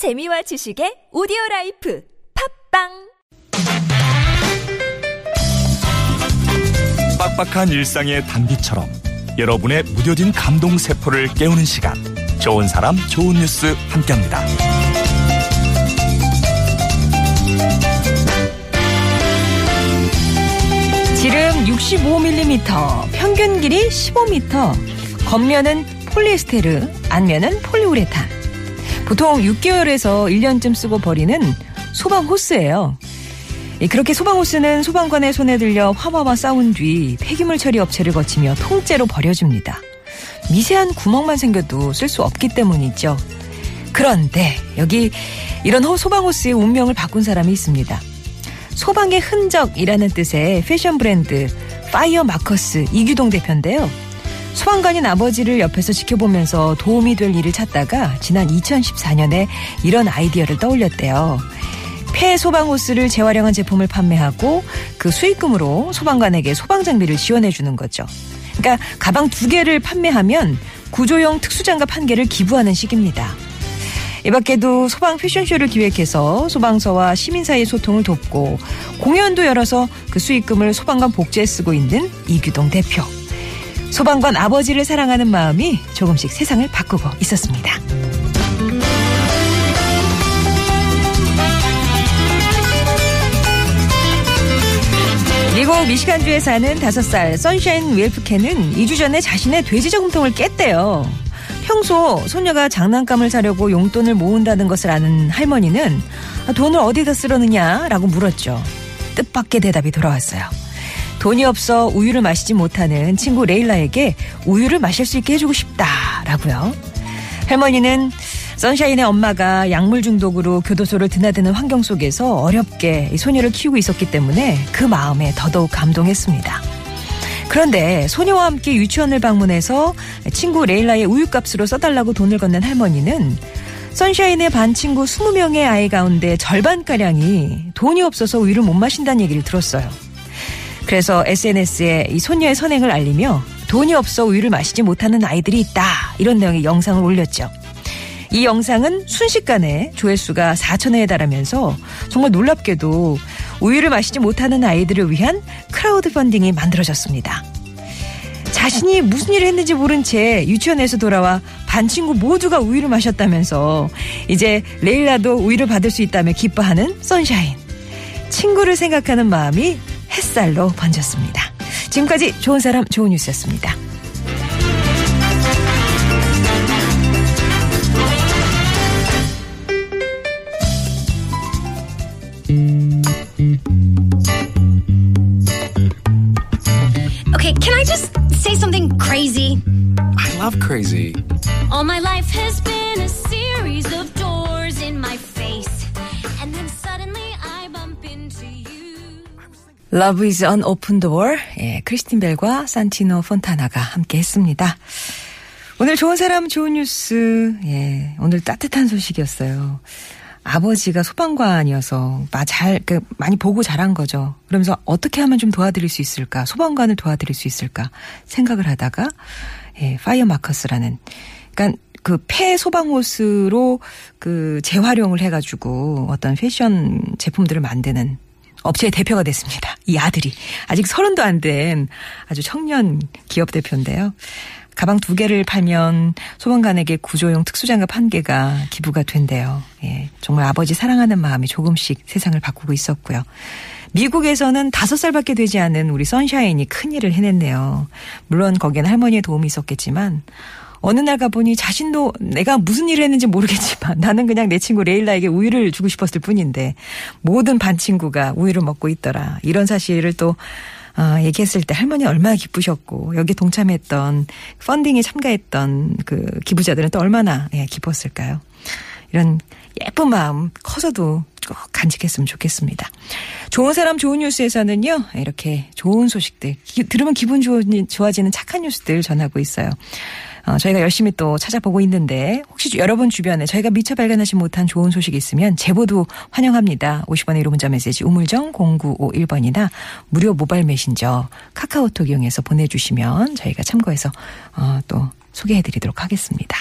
재미와 지식의 오디오 라이프 팟빵 빡빡한 일상의 단비처럼 여러분의 무뎌진 감동 세포를 깨우는 시간 좋은 사람 좋은 뉴스 함께합니다. 지름 65mm, 평균 길이 15m, 겉면은 폴리에스테르, 안면은 폴리우레탄. 보통 6개월에서 1년쯤 쓰고 버리는 소방 호스예요. 예, 그렇게 소방 호스는 소방관의 손에 들려 화마와 싸운 뒤 폐기물 처리 업체를 거치며 통째로 버려집니다. 미세한 구멍만 생겨도 쓸 수 없기 때문이죠. 그런데 여기 이런 소방 호스의 운명을 바꾼 사람이 있습니다. 소방의 흔적이라는 뜻의 패션 브랜드 파이어 마커스 이규동 대표인데요. 소방관인 아버지를 옆에서 지켜보면서 도움이 될 일을 찾다가 지난 2014년에 이런 아이디어를 떠올렸대요. 폐 소방 호스를 재활용한 제품을 판매하고 그 수익금으로 소방관에게 소방 장비를 지원해 주는 거죠. 그러니까 가방 두 개를 판매하면 구조용 특수장갑 한 개를 기부하는 식입니다. 이 밖에도 소방 패션쇼를 기획해서 소방서와 시민 사이의 소통을 돕고 공연도 열어서 그 수익금을 소방관 복지에 쓰고 있는 이규동 대표. 소방관 아버지를 사랑하는 마음이 조금씩 세상을 바꾸고 있었습니다. 미국 미시간주에 사는 5살 선샤인 웰프캔은 2주 전에 자신의 돼지 저금통을 깼대요. 평소 소녀가 장난감을 사려고 용돈을 모은다는 것을 아는 할머니는 돈을 어디다 쓰려느냐라고 물었죠. 뜻밖의 대답이 돌아왔어요. 돈이 없어 우유를 마시지 못하는 친구 레일라에게 우유를 마실 수 있게 해주고 싶다라고요. 할머니는 선샤인의 엄마가 약물 중독으로 교도소를 드나드는 환경 속에서 어렵게 소녀를 키우고 있었기 때문에 그 마음에 더더욱 감동했습니다. 그런데 소녀와 함께 유치원을 방문해서 친구 레일라의 우유값으로 써달라고 돈을 건넨 할머니는 선샤인의 반 친구 20명의 아이 가운데 절반가량이 돈이 없어서 우유를 못 마신다는 얘기를 들었어요. 그래서 SNS에 이 소녀의 선행을 알리며 돈이 없어 우유를 마시지 못하는 아이들이 있다. 이런 내용의 영상을 올렸죠. 이 영상은 순식간에 조회수가 4천회에 달하면서 정말 놀랍게도 우유를 마시지 못하는 아이들을 위한 크라우드 펀딩이 만들어졌습니다. 자신이 무슨 일을 했는지 모른 채 유치원에서 돌아와 반 친구 모두가 우유를 마셨다면서 이제 레일라도 우유를 받을 수 있다며 기뻐하는 선샤인. 친구를 생각하는 마음이 햇살로 번졌습니다. 지금까지 좋은 사람 좋은 뉴스였습니다. Okay, can I just say something crazy? I love crazy. All my life has been a series of doors Love is an open door. 예, 크리스틴 벨과 산티노 폰타나가 함께 했습니다. 오늘 좋은 사람 좋은 뉴스. 예, 오늘 따뜻한 소식이었어요. 아버지가 소방관이어서 잘 그, 많이 보고 자란 거죠. 그러면서 어떻게 하면 좀 도와드릴 수 있을까? 소방관을 도와드릴 수 있을까? 생각을 하다가 예, 파이어 마커스라는 그러니까 그 폐 소방호스로 그 재활용을 해가지고 어떤 패션 제품들을 만드는 업체의 대표가 됐습니다. 이 아들이 아직 서른도 안 된 아주 청년 기업 대표인데요. 가방 두 개를 팔면 소방관에게 구조용 특수장갑 한 개가 기부가 된대요. 예, 정말 아버지 사랑하는 마음이 조금씩 세상을 바꾸고 있었고요. 미국에서는 다섯 살밖에 되지 않은 우리 선샤인이 큰일을 해냈네요. 물론 거기에는 할머니의 도움이 있었겠지만 어느 날 가보니 자신도 내가 무슨 일을 했는지 모르겠지만 나는 그냥 내 친구 레일라에게 우유를 주고 싶었을 뿐인데 모든 반 친구가 우유를 먹고 있더라. 이런 사실을 또 어, 얘기했을 때 할머니 얼마나 기쁘셨고 여기 동참했던 펀딩에 참가했던 그 기부자들은 또 얼마나 예, 기뻤을까요? 이런 예쁜 마음 커서도 꼭 간직했으면 좋겠습니다. 좋은 사람 좋은 뉴스에서는요 이렇게 좋은 소식들 기, 들으면 기분 좋아지는 착한 뉴스들 전하고 있어요. 어, 저희가 열심히 또 찾아보고 있는데 혹시 여러분 주변에 저희가 미처 발견하지 못한 좋은 소식이 있으면 제보도 환영합니다. 50원의 1호 문자 메시지 우물정 0951번이나 무료 모바일 메신저 카카오톡 이용해서 보내주시면 저희가 참고해서 어, 또 소개해드리도록 하겠습니다.